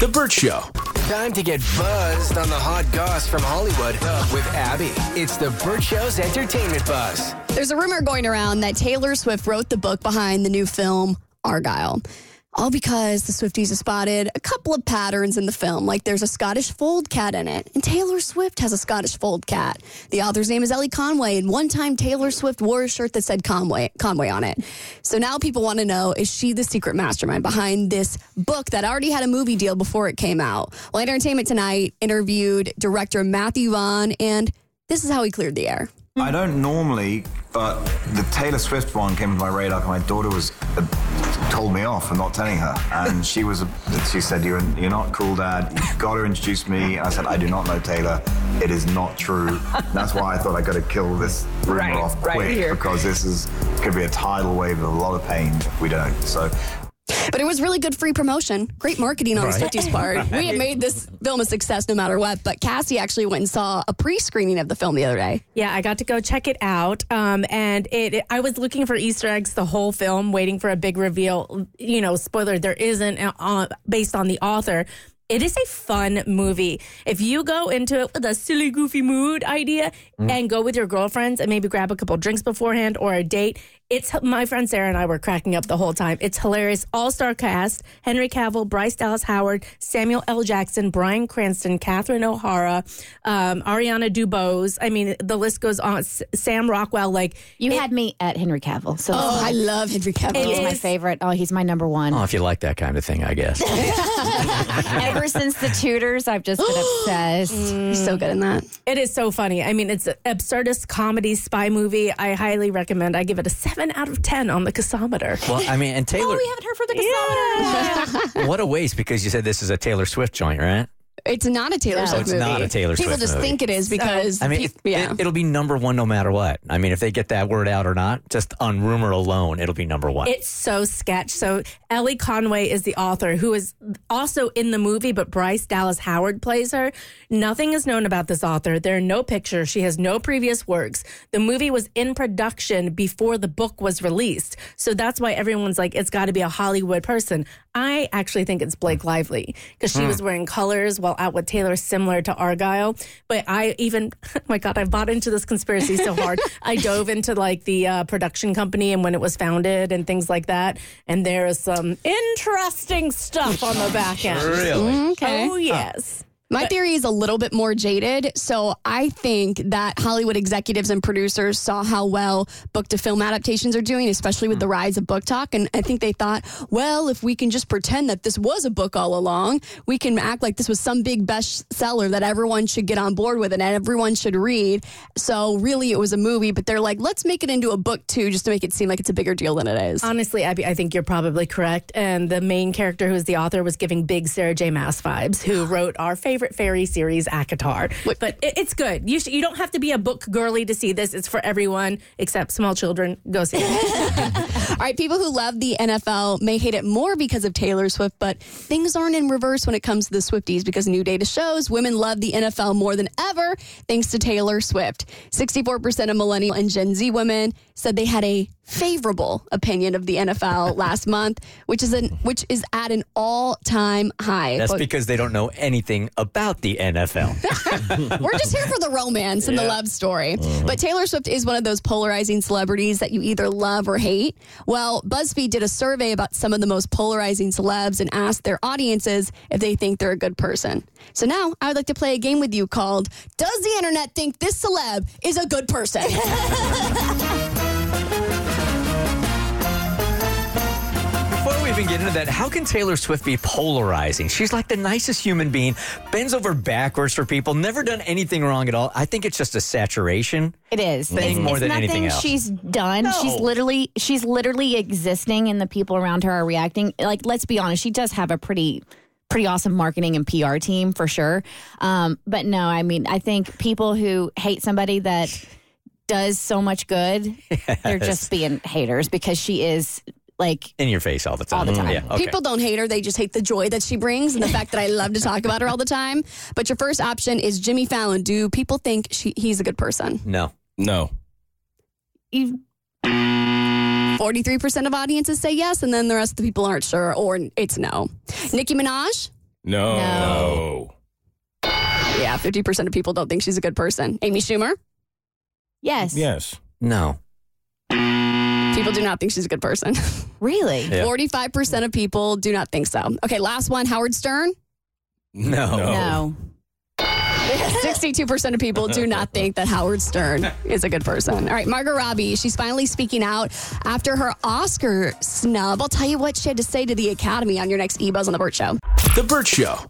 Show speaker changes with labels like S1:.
S1: The Burt Show.
S2: Time to get buzzed on the hot goss from Hollywood with Abby. It's the Burt Show's entertainment buzz.
S3: There's a rumor going around that Taylor Swift wrote the book behind the new film Argylle. All because the Swifties have spotted a couple of patterns in the film, like there's a Scottish fold cat in it, and Taylor Swift has a Scottish fold cat. The author's name is Ellie Conway, and one time Taylor Swift wore a shirt that said Conway, Conway on it. So now people want to know is she the secret mastermind behind this book that already had a movie deal before it came out? Well, Entertainment Tonight interviewed director Matthew Vaughn, and this is how he cleared the air.
S4: I don't normally, but the Taylor Swift one came to my radar. 'cause My daughter was uh, told me off for not telling her, and she was. She said, "You're you're not cool, Dad. You got to introduce me." I said, "I do not know Taylor. It is not true." That's why I thought I got to kill this rumor
S5: Right,
S4: off
S5: right
S4: quick
S5: here.
S4: because this is could be a tidal wave of a lot of pain if we don't. So
S3: But it was really good free promotion. Great marketing on the Swifties part. We had made this film a success no matter what. But Cassie actually went and saw a pre screening of the film the other day.
S6: Yeah, I got to go check it out. Um, and it, it- I was looking for Easter eggs the whole film, waiting for a big reveal. You know, spoiler, there isn't uh, based on the author. It is a fun movie. If you go into it with a silly, goofy mood idea and go with your girlfriends and maybe grab a couple drinks beforehand or a date, it's my friend Sarah and I were cracking up the whole time. It's hilarious. All star cast Henry Cavill, Bryce Dallas Howard, Samuel L. Jackson, Bryan Cranston, Catherine O'Hara, um, Ariana DeBose. I mean, the list goes on. S- Sam Rockwell, like,
S7: You had me at Henry Cavill. So
S3: Oh, I love Henry Cavill.
S7: he's my favorite. Oh, he's my number one.
S8: Oh, if you like that kind of thing, I guess.
S7: Ever since the Tudors, I've just been obsessed.
S3: He's so good in that.
S6: it is so funny. I mean, it's an absurdist comedy spy movie. I highly recommend. I give it a seven out of 10 on the Casometer.
S8: well, I mean, and Taylor,
S7: we haven't heard from the Cassandra.
S8: what a waste because you said this is a Taylor Swift joint, right?
S3: It's not a Taylor
S7: No.
S3: Oh, Swift
S8: It's
S3: movie.
S8: not a Taylor
S3: People
S8: Swift
S3: just
S8: movie.
S3: think it is because
S8: I mean,
S3: pe-
S8: it,
S3: yeah.
S8: it, will be number one no matter what. I mean, if they get that word out or not, just on rumor alone, it'll be number one.
S6: It's so sketch. So Ellie Conway is the author who is also in the movie, but Bryce Dallas Howard plays her. Nothing is known about this author. There are no pictures. She has no previous works. The movie was in production before the book was released. So that's why everyone's like, it's got to be a Hollywood person. I actually think it's Blake Lively because she was wearing colors while out with Taylor, similar to Argyle. But I even, oh my God, I bought into this conspiracy so hard. I dove into like the uh, production company and when it was founded and things like that. And there is some interesting stuff on the back end.
S8: really?
S3: okay.
S6: Oh, yes.
S3: My theory is a little bit more jaded. So I think that Hollywood executives and producers saw how well book to film adaptations are doing, especially with the mm. rise of BookTok. And I think they thought, well, if we can just pretend that this was a book all along, we can act like this was some big bestseller that everyone should get on board with and everyone should read. So really, it was a movie, but they're like, let's make it into a book too, just to make it seem like it's a bigger deal than it is.
S6: Honestly, Abby, I think you're probably correct. And the main character, who is the author, was giving big Sarah J. Maas vibes, who wrote our favorite fairy series, ACOTAR. But it, it's good. You, sh- you don't have to be a book girly to see this. It's for everyone except small children. Go see it.
S3: All right, people who love the NFL may hate it more because of Taylor Swift, but things aren't in reverse when it comes to the Swifties because new data shows women love the NFL more than ever thanks to Taylor Swift. 64% of millennial and Gen Z women said they had a favorable opinion of the NFL last month, which is an which is at an all-time high.
S8: That's
S3: But-
S8: because they don't know anything about about the NFL.
S3: We're just here for the romance and the love story. Uh-huh. But Taylor Swift is one of those polarizing celebrities that you either love or hate. Well, BuzzFeed did a survey about some of the most polarizing celebs and asked their audiences if they think they're a good person. So now I would like to play a game with you called Does the Internet Think This Celeb is a Good Person?
S8: even get into that, how can Taylor Swift be polarizing? She's like the nicest human being, bends over backwards for people, never done anything wrong at all. I think it's just a saturation.
S7: It is.
S8: Thing
S7: it's,
S8: more
S7: it's
S8: than
S7: nothing
S8: anything else.
S7: she's done.
S8: No.
S7: She's literally she's literally existing and the people around her are reacting. Like let's be honest, she does have a pretty pretty awesome marketing and PR team for sure. Um, but no, I mean, I think people who hate somebody that does so much good, they're just being haters because she is like
S8: In your face all the time.
S7: All the mm, time.
S8: Yeah, okay.
S3: People don't hate her, they just hate the joy that she brings and the fact that I love to talk about her all the time. But your first option is Jimmy Fallon. Do people think she, he's a good person?
S8: no.
S1: No.
S7: you
S3: 43% of audiences say yes, and then the rest of the people aren't sure, or it's no. Nicki Minaj?
S1: No.
S7: No.
S3: Yeah, 50% of people don't think she's a good person. Amy Schumer?
S7: yes.
S1: Yes.
S8: No.
S3: People do not think she's a good person.
S7: Really?
S8: Yeah.
S3: 45% of people do not think so. Okay, last one Howard Stern?
S8: No.
S7: No.
S3: 62% of people do not think that Howard Stern is a good person. All right, Margot Robbie, she's finally speaking out after her Oscar snub. I'll tell you what she had to say to the Academy on your next E Buzz on the Burt Show.
S2: The Burt Show.